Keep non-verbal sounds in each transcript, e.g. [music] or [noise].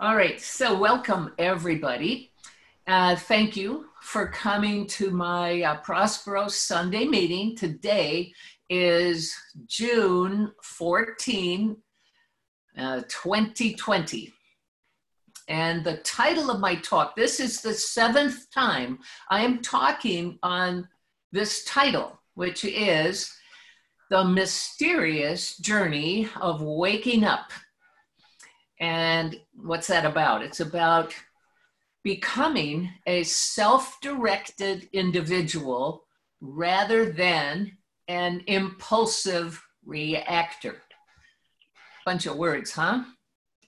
All right, so welcome everybody. Uh, thank you for coming to my uh, Prospero Sunday meeting. Today is June 14, uh, 2020. And the title of my talk, this is the seventh time I am talking on this title, which is The Mysterious Journey of Waking Up. And what's that about? It's about becoming a self directed individual rather than an impulsive reactor. Bunch of words, huh?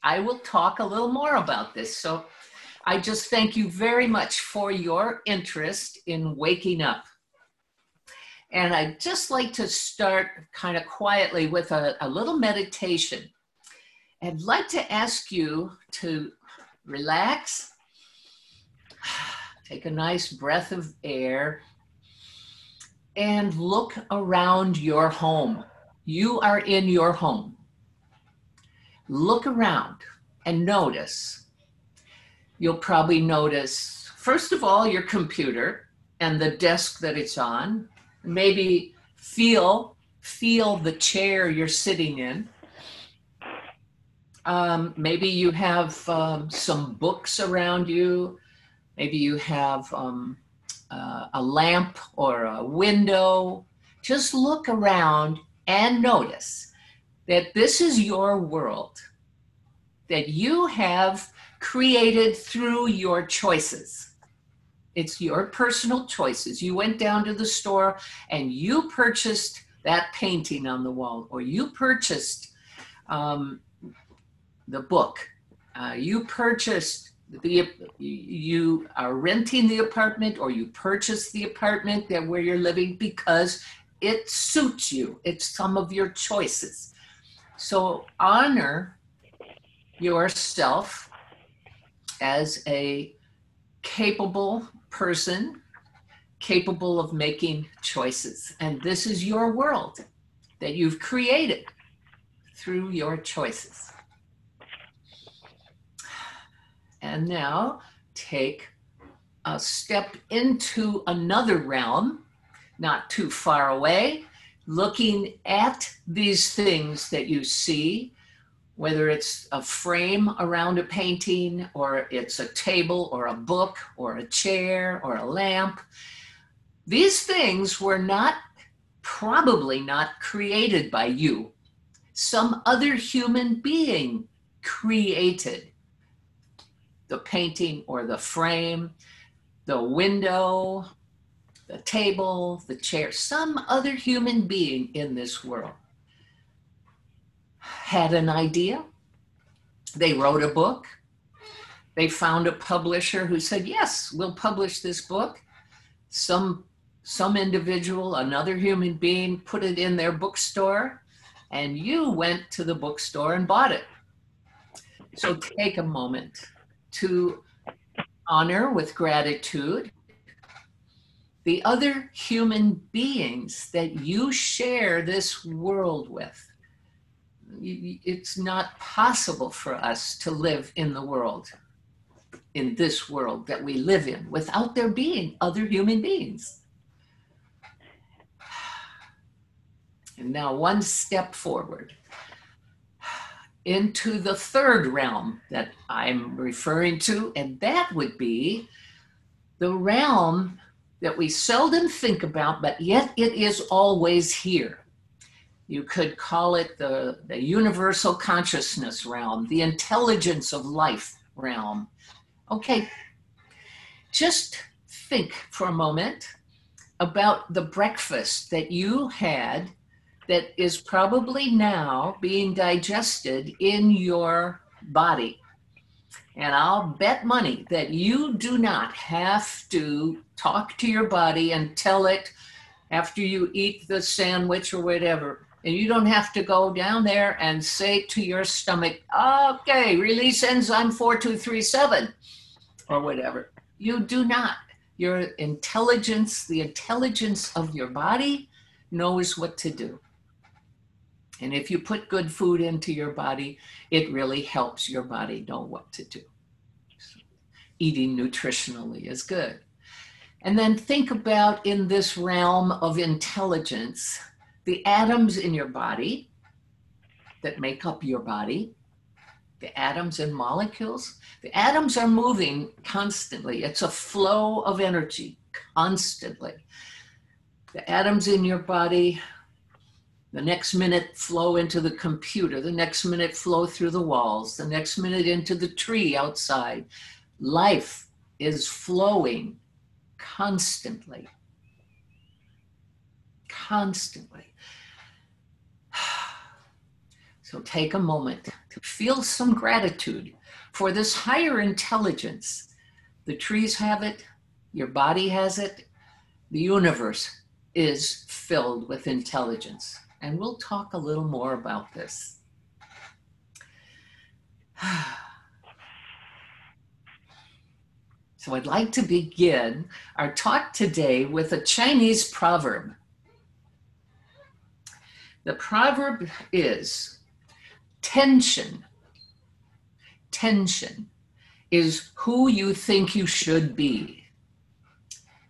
I will talk a little more about this. So I just thank you very much for your interest in waking up. And I'd just like to start kind of quietly with a, a little meditation. I'd like to ask you to relax, [sighs] take a nice breath of air, and look around your home. You are in your home. Look around and notice. You'll probably notice, first of all, your computer and the desk that it's on. Maybe feel feel the chair you're sitting in. Um, maybe you have um, some books around you. Maybe you have um, uh, a lamp or a window. Just look around and notice that this is your world that you have created through your choices. It's your personal choices. You went down to the store and you purchased that painting on the wall, or you purchased um, the book. Uh, you purchased the you are renting the apartment or you purchase the apartment that where you're living because it suits you. It's some of your choices. So honor yourself as a capable person, capable of making choices. And this is your world that you've created through your choices. And now take a step into another realm, not too far away, looking at these things that you see, whether it's a frame around a painting, or it's a table, or a book, or a chair, or a lamp. These things were not, probably not created by you. Some other human being created the painting or the frame, the window, the table, the chair, some other human being in this world had an idea. They wrote a book. They found a publisher who said, Yes, we'll publish this book. Some, some individual, another human being, put it in their bookstore, and you went to the bookstore and bought it. So take a moment to honor with gratitude the other human beings that you share this world with. It's not possible for us to live in the world, in this world that we live in, without there being other human beings. [sighs] And now, one step forward into the third realm that I'm referring to, and that would be the realm that we seldom think about, but yet it is always here. You could call it the, the universal consciousness realm, the intelligence of life realm. Okay, just think for a moment about the breakfast that you had that is probably now being digested in your body. And I'll bet money that you do not have to talk to your body and tell it after you eat the sandwich or whatever. And you don't have to go down there and say to your stomach, okay, release enzyme 4237 or whatever. You do not. Your intelligence, the intelligence of your body, knows what to do. And if you put good food into your body, it really helps your body know what to do. So eating nutritionally is good. And then think about in this realm of intelligence, the atoms in your body that make up your body, the atoms and molecules. The atoms are moving constantly. It's a flow of energy constantly. The atoms in your body, the next minute flow into the computer, the next minute flow through the walls, the next minute into the tree outside. Life is flowing constantly. Constantly. [sighs] So take a moment to feel some gratitude for this higher intelligence. The trees have it, your body has it, the universe is filled with intelligence. And we'll talk a little more about this. [sighs] So I'd like to begin our talk today with a Chinese proverb. The proverb is tension. Tension is who you think you should be.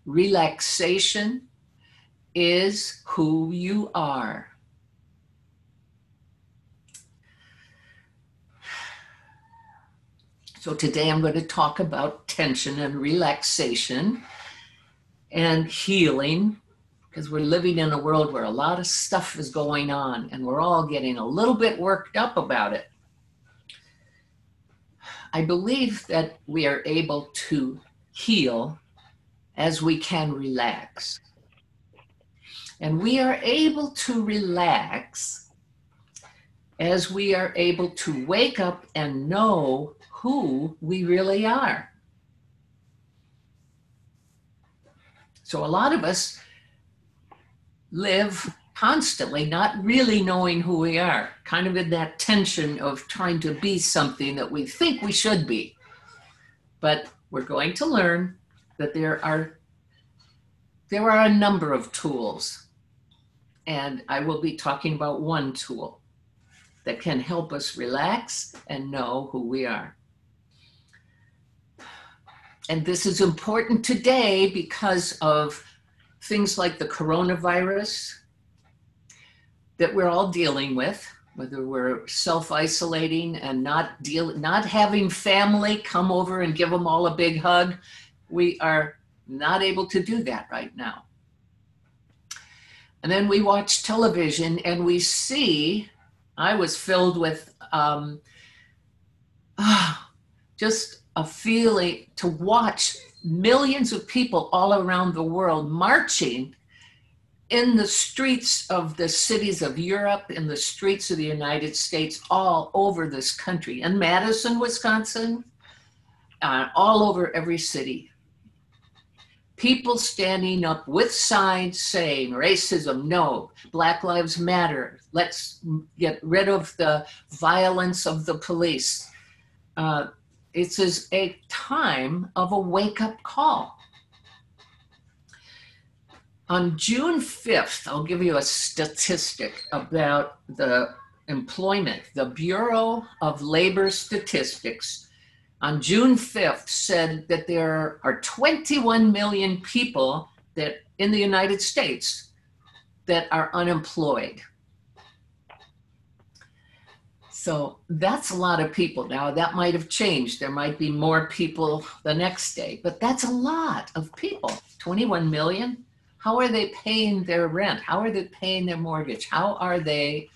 Relaxation is who you are. So today I'm going to talk about tension and relaxation and healing because we're living in a world where a lot of stuff is going on and we're all getting a little bit worked up about it. I believe that we are able to heal as we can relax. And we are able to relax as we are able to wake up and know who we really are. So, a lot of us live constantly not really knowing who we are, kind of in that tension of trying to be something that we think we should be. But we're going to learn that there are there are a number of tools and I will be talking about one tool that can help us relax and know who we are. And this is important today because of things like the coronavirus that we're all dealing with, whether we're self-isolating and not deal not having family come over and give them all a big hug. We are not able to do that right now. And then we watch television and we see, I was filled with um, [sighs] just a feeling to watch millions of people all around the world marching in the streets of the cities of Europe, in the streets of the United States, all over this country, in Madison, Wisconsin, uh, all over every city. People standing up with signs saying racism, no, Black Lives Matter, let's get rid of the violence of the police. Uh, it is a time of a wake up call. On June 5th, I'll give you a statistic about the employment. The Bureau of Labor Statistics on June 5th said that there are 21 million people that in the United States that are unemployed. So that's a lot of people. Now, that might have changed. There might be more people the next day, but that's a lot of people 21 million. How are they paying their rent? How are they paying their mortgage? How are they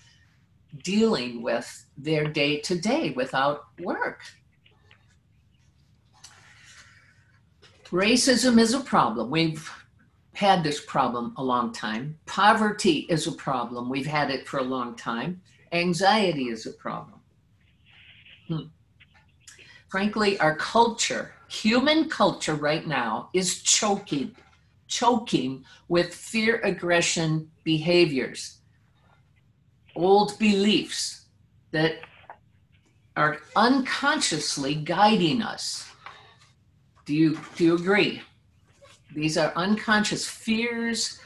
dealing with their day to day without work? Racism is a problem. We've had this problem a long time. Poverty is a problem. We've had it for a long time anxiety is a problem. Hmm. Frankly, our culture, human culture right now, is choking, choking with fear aggression behaviors, old beliefs that are unconsciously guiding us. Do you, do you agree? These are unconscious fears,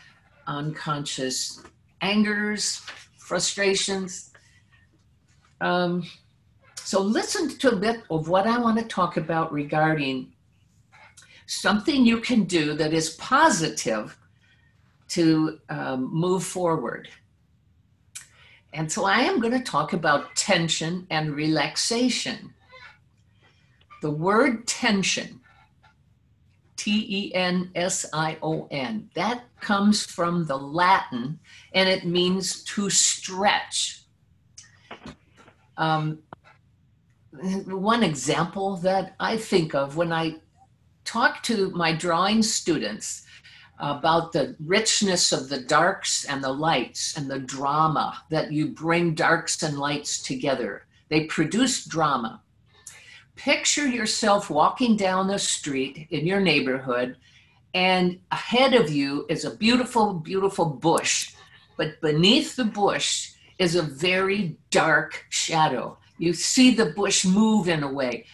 unconscious angers, frustrations. Um, so, listen to a bit of what I want to talk about regarding something you can do that is positive to um, move forward. And so, I am going to talk about tension and relaxation. The word tension T E N S I O N. That comes from the Latin and it means to stretch. Um, one example that I think of when I talk to my drawing students about the richness of the darks and the lights and the drama that you bring darks and lights together. They produce drama picture yourself walking down the street in your neighborhood, and ahead of you is a beautiful, beautiful bush. But beneath the bush is a very dark shadow. You see the bush move in a way.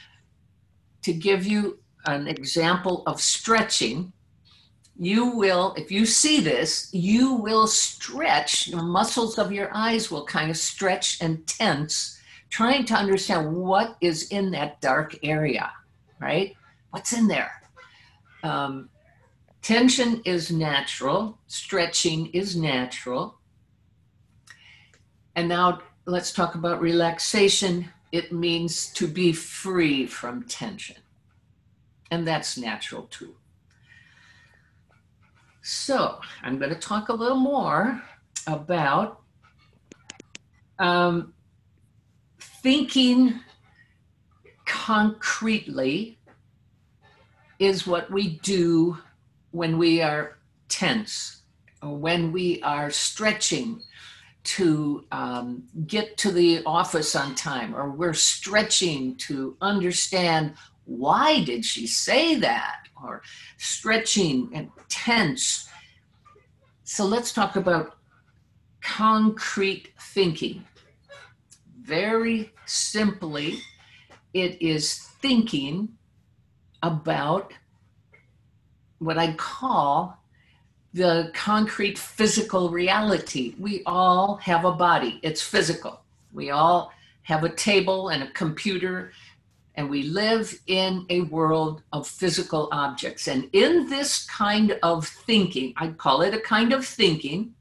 To give you an example of stretching, you will, if you see this, you will stretch, the muscles of your eyes will kind of stretch and tense trying to understand what is in that dark area, right? What's in there? Um, tension is natural, stretching is natural. And now let's talk about relaxation. It means to be free from tension. And that's natural too. So I'm going to talk a little more about um, thinking concretely is what we do when we are tense or when we are stretching to um, get to the office on time or we're stretching to understand why did she say that or stretching and tense. So let's talk about concrete thinking. Very simply, it is thinking about what I call the concrete physical reality. We all have a body, it's physical. We all have a table and a computer, and we live in a world of physical objects. And in this kind of thinking, I call it a kind of thinking,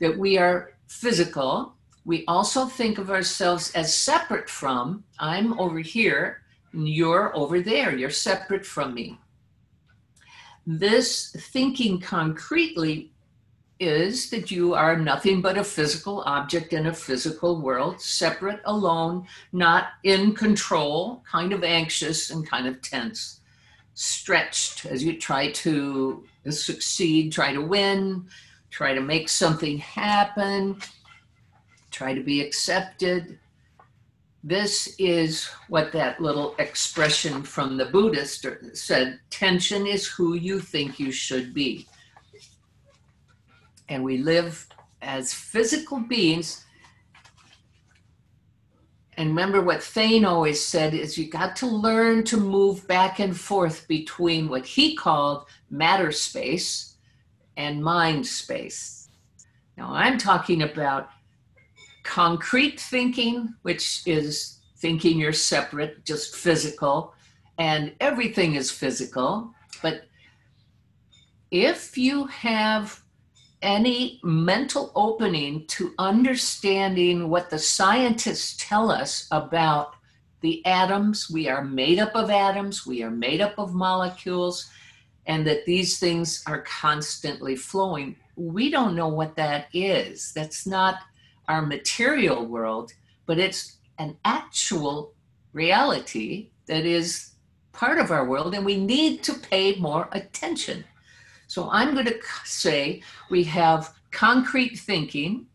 that we are physical we also think of ourselves as separate from, I'm over here, and you're over there, you're separate from me. This thinking concretely is that you are nothing but a physical object in a physical world, separate, alone, not in control, kind of anxious and kind of tense, stretched as you try to succeed, try to win, try to make something happen, try to be accepted. This is what that little expression from the Buddhist said tension is who you think you should be. And we live as physical beings. And remember what Thane always said is you got to learn to move back and forth between what he called matter space and mind space. Now I'm talking about concrete thinking, which is thinking you're separate, just physical, and everything is physical. But if you have any mental opening to understanding what the scientists tell us about the atoms, we are made up of atoms, we are made up of molecules, and that these things are constantly flowing. We don't know what that is. That's not our material world, but it's an actual reality that is part of our world, and we need to pay more attention. So I'm going to say we have concrete thinking,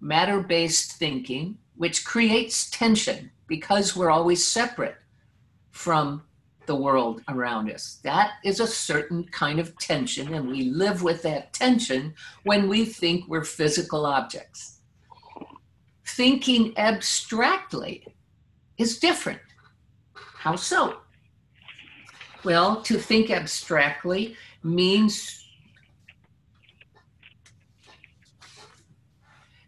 matter based thinking, which creates tension because we're always separate from the world around us. That is a certain kind of tension, and we live with that tension when we think we're physical objects thinking abstractly is different. How so? Well, to think abstractly means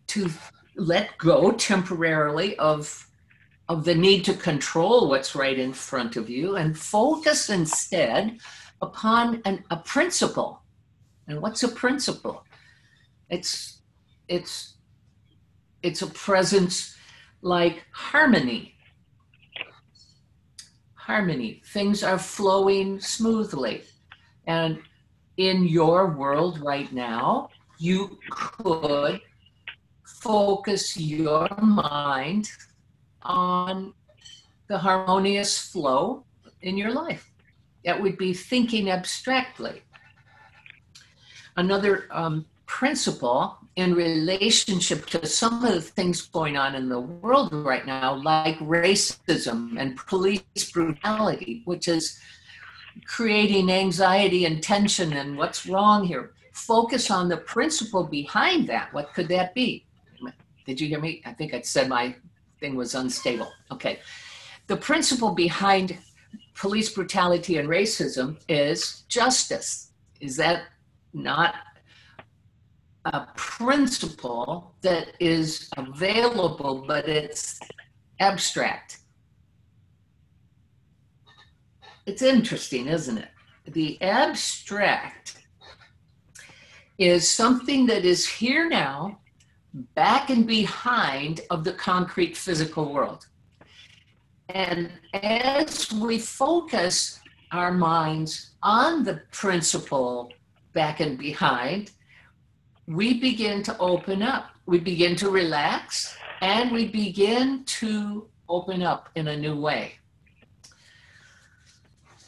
to let go temporarily of of the need to control what's right in front of you and focus instead upon an, a principle. And what's a principle? It's it's it's a presence like harmony. Harmony. Things are flowing smoothly. And in your world right now, you could focus your mind on the harmonious flow in your life. That would be thinking abstractly. Another um, principle in relationship to some of the things going on in the world right now, like racism and police brutality, which is creating anxiety and tension and what's wrong here. Focus on the principle behind that. What could that be? Did you hear me? I think I said my thing was unstable. Okay. The principle behind police brutality and racism is justice. Is that not a principle that is available, but it's abstract? It's interesting, isn't it? The abstract is something that is here now, back and behind of the concrete physical world. And as we focus our minds on the principle back and behind, we begin to open up. We begin to relax and we begin to open up in a new way.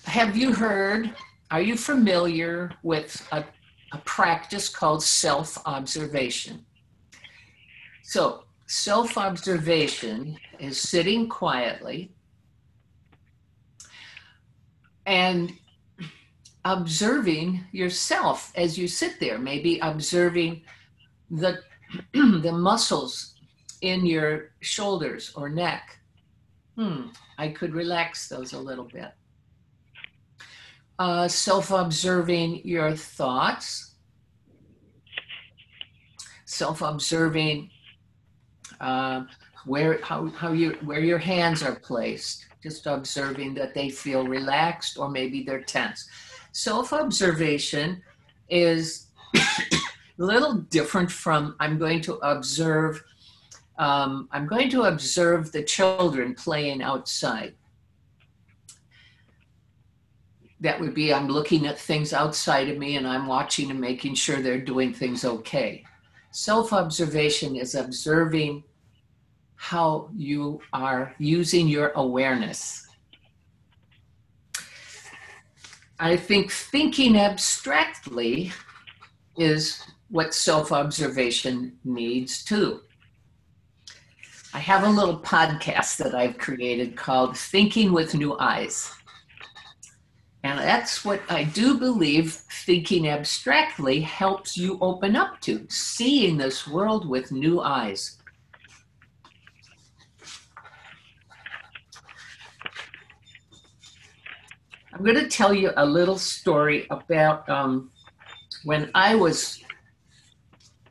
Have you heard, are you familiar with a, a practice called self observation? So, self observation is sitting quietly and observing yourself as you sit there, maybe observing the, [clears throat] the muscles in your shoulders or neck. Hmm, I could relax those a little bit. Uh, Self observing your thoughts, self observing uh, where how how you where your hands are placed, just observing that they feel relaxed or maybe they're tense. Self observation is a [coughs] little different from I'm going to observe. Um, I'm going to observe the children playing outside. That would be I'm looking at things outside of me and I'm watching and making sure they're doing things okay. Self observation is observing how you are using your awareness. I think thinking abstractly is what self observation needs too. I have a little podcast that I've created called Thinking with New Eyes. And that's what I do believe thinking abstractly helps you open up to, seeing this world with new eyes. I'm going to tell you a little story about um, when I was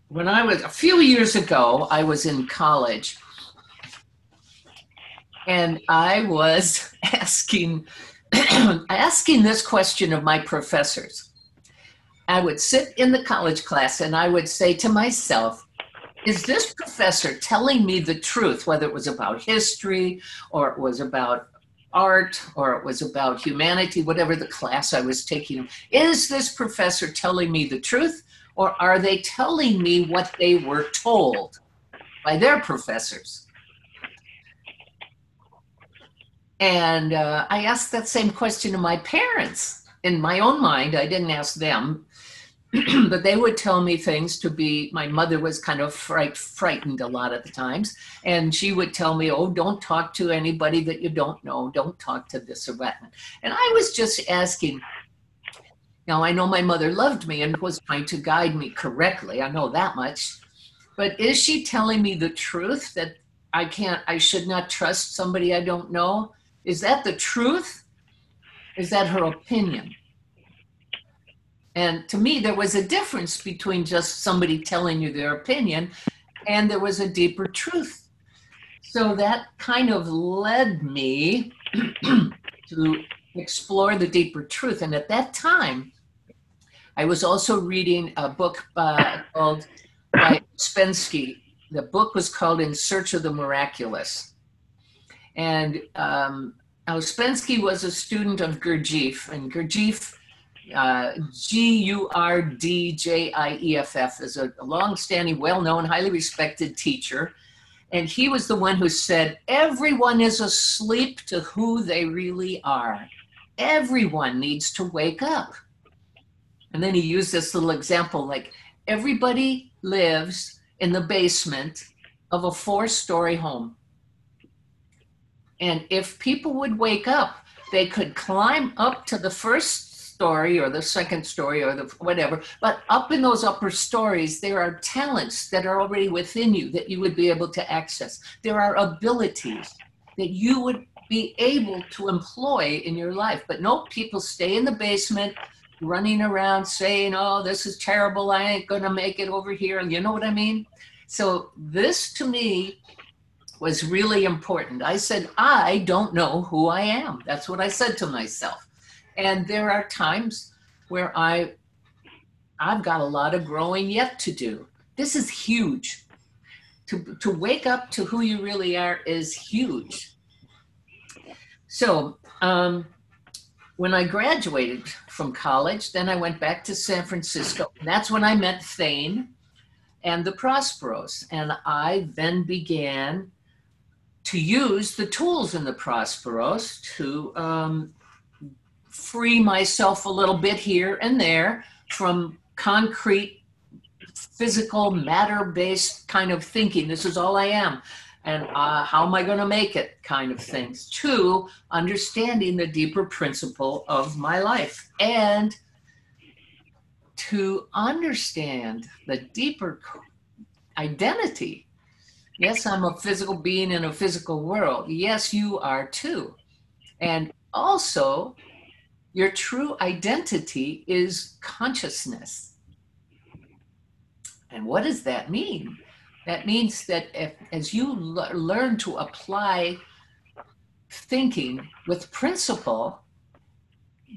when I was a few years ago. I was in college, and I was [laughs] asking [clears throat] asking this question of my professors. I would sit in the college class and I would say to myself, is this professor telling me the truth, whether it was about history or it was about art or it was about humanity, whatever the class I was taking. Is this professor telling me the truth or are they telling me what they were told by their professors? And uh, I asked that same question to my parents. In my own mind, I didn't ask them, [clears throat] but they would tell me things to be my mother was kind of fright, frightened a lot of the times and she would tell me oh don't talk to anybody that you don't know don't talk to this or that. And i was just asking now i know my mother loved me and was trying to guide me correctly i know that much but is she telling me the truth that i can't i should not trust somebody i don't know? Is that the truth? Is that her opinion and to me, there was a difference between just somebody telling you their opinion and there was a deeper truth. So that kind of led me [clears throat] to explore the deeper truth. And at that time, I was also reading a book uh, called by Ouspensky. The book was called In Search of the Miraculous. And um, Ouspensky was a student of Gurdjieff, and Gurdjieff, G U R D J I E F F, is a, a long standing, well known, highly respected teacher. And he was the one who said, Everyone is asleep to who they really are. Everyone needs to wake up. And then he used this little example like, everybody lives in the basement of a four story home. And if people would wake up, they could climb up to the first story or the second story or the whatever. But up in those upper stories, there are talents that are already within you that you would be able to access. There are abilities that you would be able to employ in your life. But no, people stay in the basement running around saying, oh, this is terrible. I ain't going to make it over here. You know what I mean? So, this to me was really important. I said, I don't know who I am. That's what I said to myself. And there are times where I I've got a lot of growing yet to do. This is huge. To, to wake up to who you really are is huge. So, um, when I graduated from college, then I went back to San Francisco. That's when I met Thane and the Prosperos. And I then began to use the tools in the Prosperos to um, free myself a little bit here and there from concrete, physical, matter based kind of thinking. This is all I am. And uh, how am I going to make it kind of things, to understanding the deeper principle of my life and to understand the deeper identity Yes, I'm a physical being in a physical world. Yes, you are too. And also, your true identity is consciousness. And what does that mean? That means that if, as you l- learn to apply thinking with principle,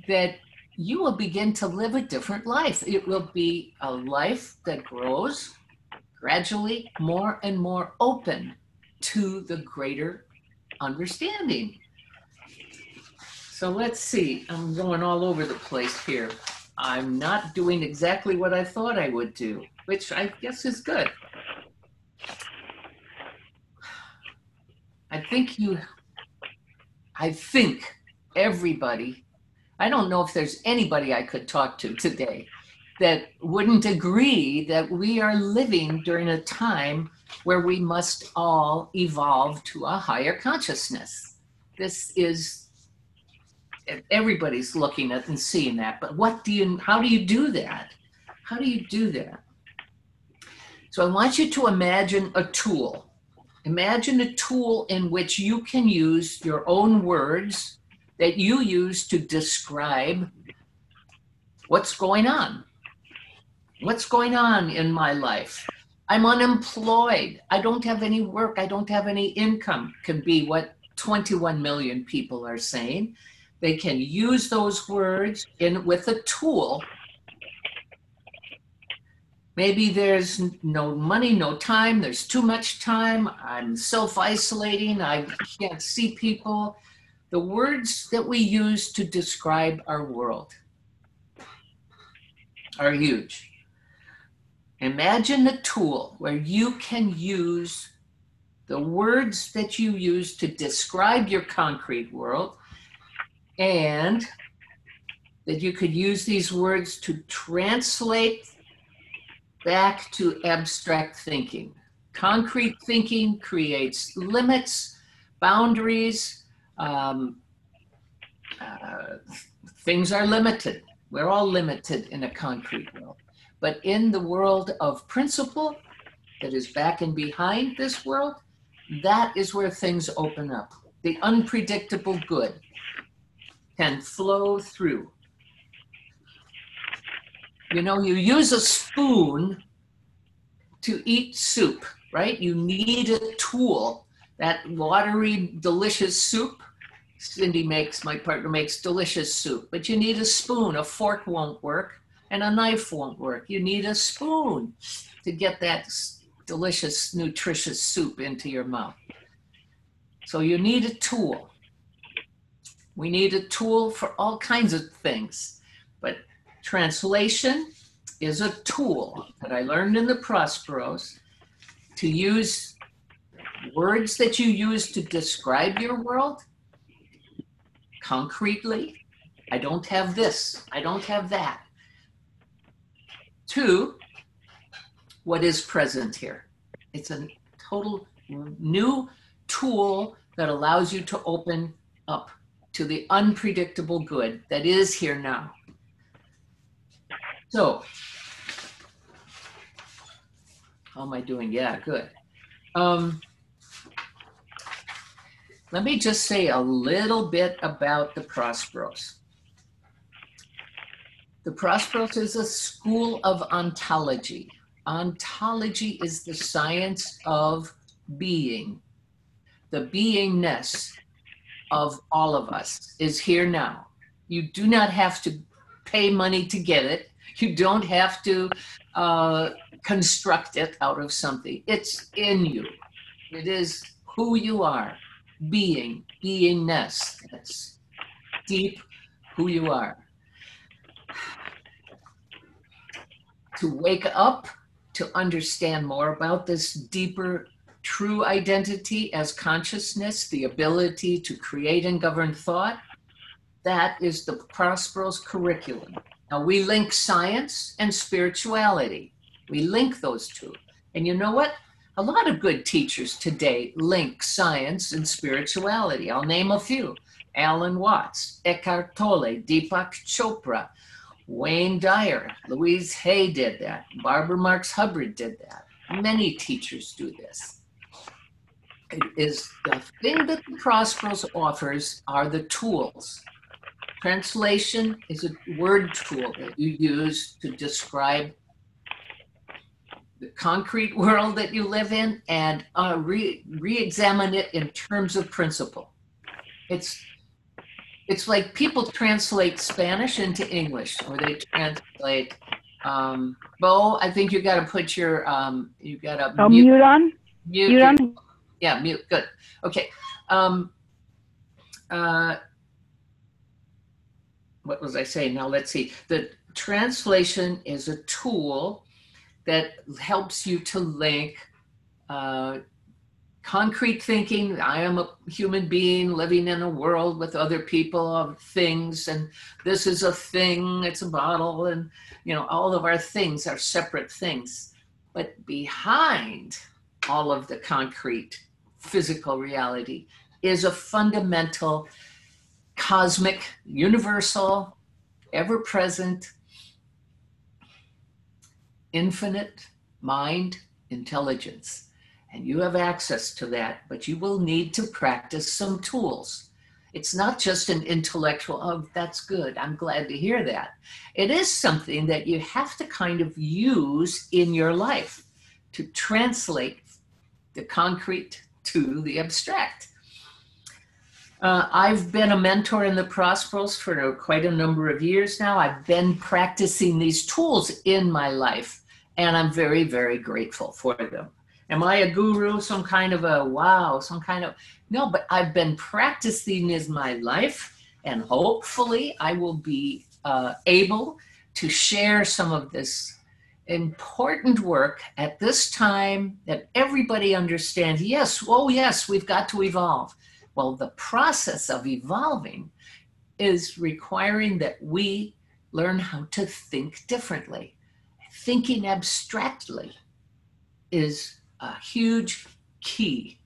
that you will begin to live a different life. It will be a life that grows gradually more and more open to the greater understanding. So let's see, I'm going all over the place here. I'm not doing exactly what I thought I would do, which I guess is good. I think you, I think everybody, I don't know if there's anybody I could talk to today that wouldn't agree that we are living during a time where we must all evolve to a higher consciousness. This is everybody's looking at and seeing that, but what do you how do you do that? How do you do that? So I want you to imagine a tool. Imagine a tool in which you can use your own words that you use to describe what's going on What's going on in my life? I'm unemployed. I don't have any work. I don't have any income, can be what 21 million people are saying. They can use those words in with a tool. Maybe there's no money, no time, there's too much time, I'm self isolating, I can't see people. The words that we use to describe our world are huge. Imagine a tool where you can use the words that you use to describe your concrete world and that you could use these words to translate back to abstract thinking. Concrete thinking creates limits, boundaries. Um, uh, things are limited. We're all limited in a concrete world. But in the world of principle that is back and behind this world, that is where things open up. The unpredictable good can flow through. You know, you use a spoon to eat soup. right? You need a tool. That watery, delicious soup, Cindy makes, my partner makes delicious soup, but you need a spoon. A fork won't work and a knife won't work. You need a spoon to get that delicious, nutritious soup into your mouth. So you need a tool. We need a tool for all kinds of things, but translation is a tool that I learned in the Prosperos to use words that you use to describe your world concretely. I don't have this, I don't have that. Two, what is present here? It's a total new tool that allows you to open up to the unpredictable good that is here now. So, how am I doing? Yeah, good. Um, let me just say a little bit about the Prosperos. The Prosperos is a school of ontology. Ontology is the science of being. The beingness of all of us is here now. You do not have to pay money to get it. You don't have to uh, construct it out of something. It's in you. It is who you are, being, beingness. That's deep who you are. To wake up, to understand more about this deeper true identity as consciousness, the ability to create and govern thought, that is the Prosperos curriculum. Now, we link science and spirituality. We link those two. And you know what? A lot of good teachers today link science and spirituality. I'll name a few Alan Watts, Eckhart Tolle, Deepak Chopra, Wayne Dyer, Louise Hay did that, Barbara Marx Hubbard did that. Many teachers do this. It is the thing that the Prosperos offers are the tools Translation is a word tool that you use to describe the concrete world that you live in and uh, re, re-examine it in terms of principle. It's it's like people translate Spanish into English, or they translate. Um, Bo, I think you got to put your um, you got to oh, mute, mute on. Mute, mute on. Yeah, mute. Good. Okay. Um, uh, what was I saying? Now let's see. The translation is a tool that helps you to link uh, concrete thinking. I am a human being living in a world with other people of things, and this is a thing, it's a bottle, and you know, all of our things are separate things. But behind all of the concrete physical reality is a fundamental cosmic, universal, ever present, infinite mind intelligence. And you have access to that, but you will need to practice some tools. It's not just an intellectual, oh, that's good. I'm glad to hear that. It is something that you have to kind of use in your life to translate the concrete to the abstract. Uh, I've been a mentor in the Prosperos for quite a number of years now. I've been practicing these tools in my life, and I'm very, very grateful for them. Am I a guru, some kind of a wow, some kind of no, but I've been practicing in my life, and hopefully I will be uh, able to share some of this important work at this time that everybody understands yes, oh, yes, we've got to evolve well, the process of evolving is requiring that we learn how to think differently. Thinking abstractly is a huge key.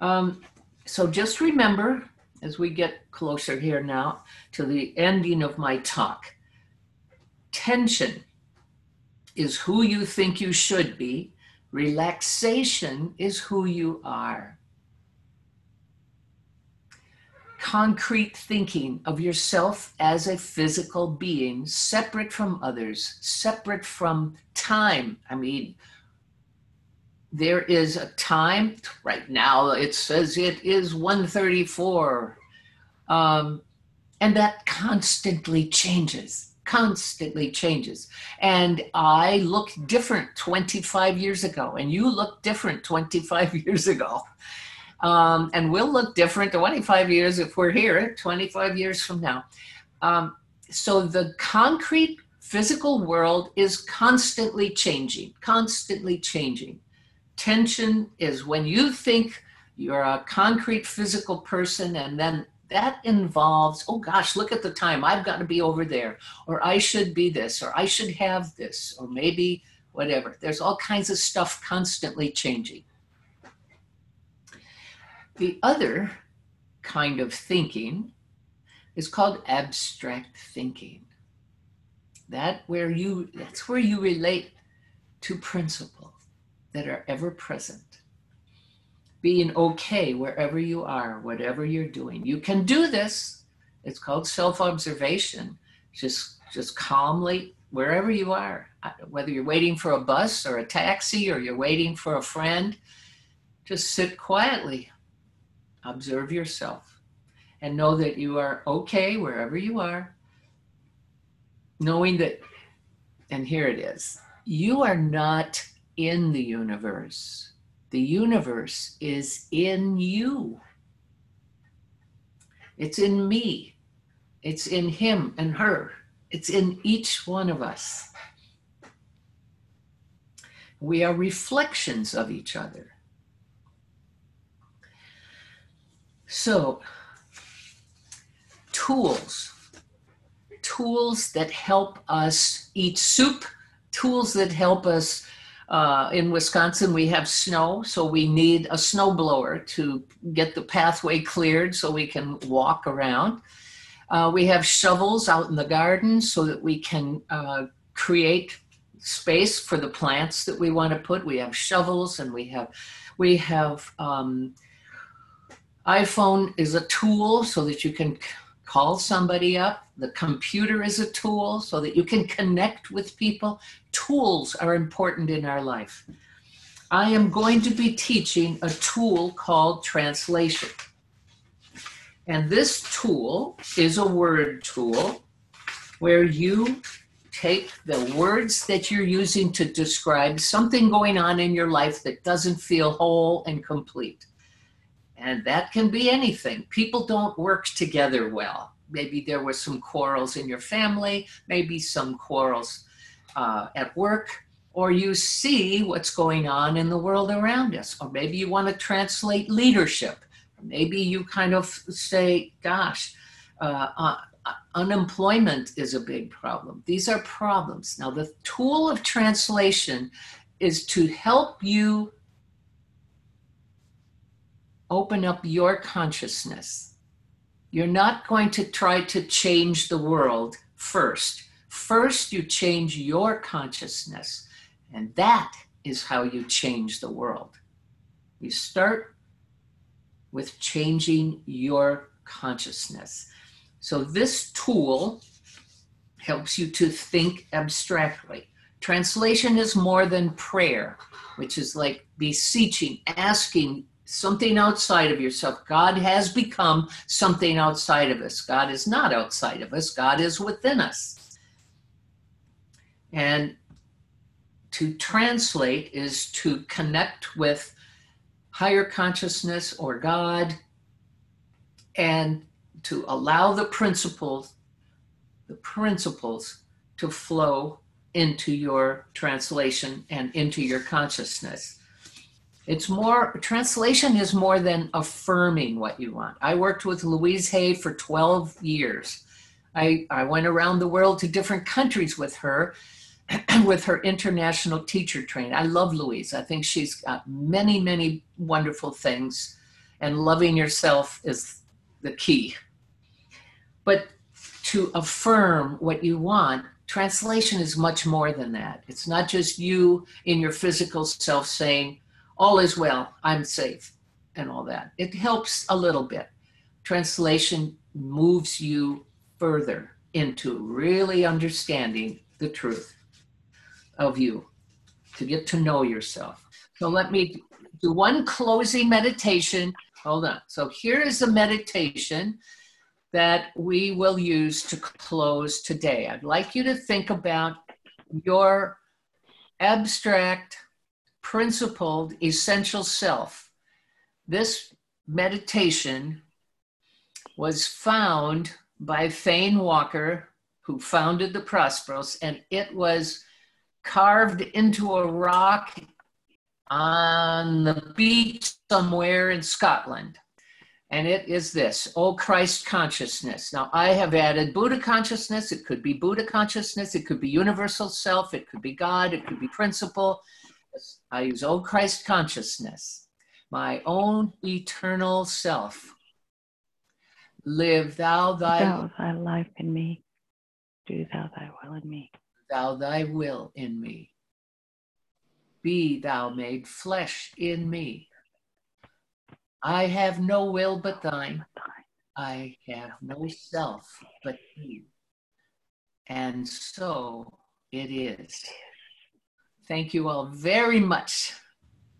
Um, so just remember, as we get closer here now to the ending of my talk, tension is who you think you should be, relaxation is who you are. Concrete thinking of yourself as a physical being, separate from others, separate from time. I mean, there is a time right now it says it is 134 um, and that constantly changes constantly changes. And i look different 25 years ago and you look different 25 [laughs] years ago. Um, and we'll look different 25 years if we're here 25 years from now. Um, so the concrete physical world is constantly changing constantly changing. Tension is when you think you're a concrete physical person and then that involves oh gosh look at the time i've got to be over there or i should be this or i should have this or maybe whatever. There's all kinds of stuff constantly changing. The other kind of thinking is called abstract thinking. That where you that's where you relate to principles that are ever present. Being okay wherever you are, whatever you're doing. You can do this. It's called self-observation. Just just calmly wherever you are, uh, whether you're waiting for a bus or a taxi or you're waiting for a friend, just sit quietly. Observe yourself and know that you are okay wherever you are. Knowing that, and here it is, you are not in the universe. The universe is in you. It's in me. It's in him and her. It's in each one of us. We are reflections of each other. So, tools, tools that help us eat soup, tools that help us uh, in Wisconsin, we have snow, so we need a snow blower to get the pathway cleared so we can walk around. Uh, we have shovels out in the garden so that we can uh, create space for the plants that we want to put. We have shovels and we have we have um, iPhone is a tool so that you can call somebody up. The computer is a tool so that you can connect with people. Tools are important in our life. I am going to be teaching a tool called translation. And this tool is a word tool where you take the words that you're using to describe something going on in your life that doesn't feel whole and complete. And that can be anything. People don't work together well. Maybe there were some quarrels in your family, maybe some quarrels uh, at work, or you see what's going on in the world around us. Or maybe you want to translate leadership. Maybe you kind of say, gosh, uh, uh, unemployment is a big problem. These are problems. Now, the tool of translation is to help you open up your consciousness. You're not going to try to change the world first. First, you change your consciousness, and that is how you change the world. You start with changing your consciousness. So, this tool helps you to think abstractly. Translation is more than prayer, which is like beseeching, asking something outside of yourself. God has become something outside of us. God is not outside of us, God is within us. And to translate is to connect with higher consciousness or God and to allow the principles the principles to flow into your translation and into your consciousness it's more, translation is more than affirming what you want. I worked with Louise Hay for 12 years. I, I went around the world to different countries with her, [clears throat] with her international teacher training. I love Louise. I think she's got many, many wonderful things, and loving yourself is the key. But to affirm what you want, translation is much more than that. It's not just you in your physical self saying, all is well, I'm safe, and all that. It helps a little bit. Translation moves you further into really understanding the truth of you, to get to know yourself. So let me do one closing meditation. Hold on. So here is a meditation that we will use to close today. I'd like you to think about your abstract, principled, essential self. This meditation was found by Thane Walker, who founded the Prosperos, and it was carved into a rock on the beach somewhere in Scotland. And it is this, oh Christ consciousness. Now, I have added Buddha consciousness. It could be Buddha consciousness. It could be universal self. It could be God. It could be principle. I use oh Christ consciousness, my own eternal self. Live thou thy, thou thy life in me. Do thou thy will in me. Thou thy will in me. Be thou made flesh in me. I have no will but thine. I have no self but thee. And so it is. Thank you all very much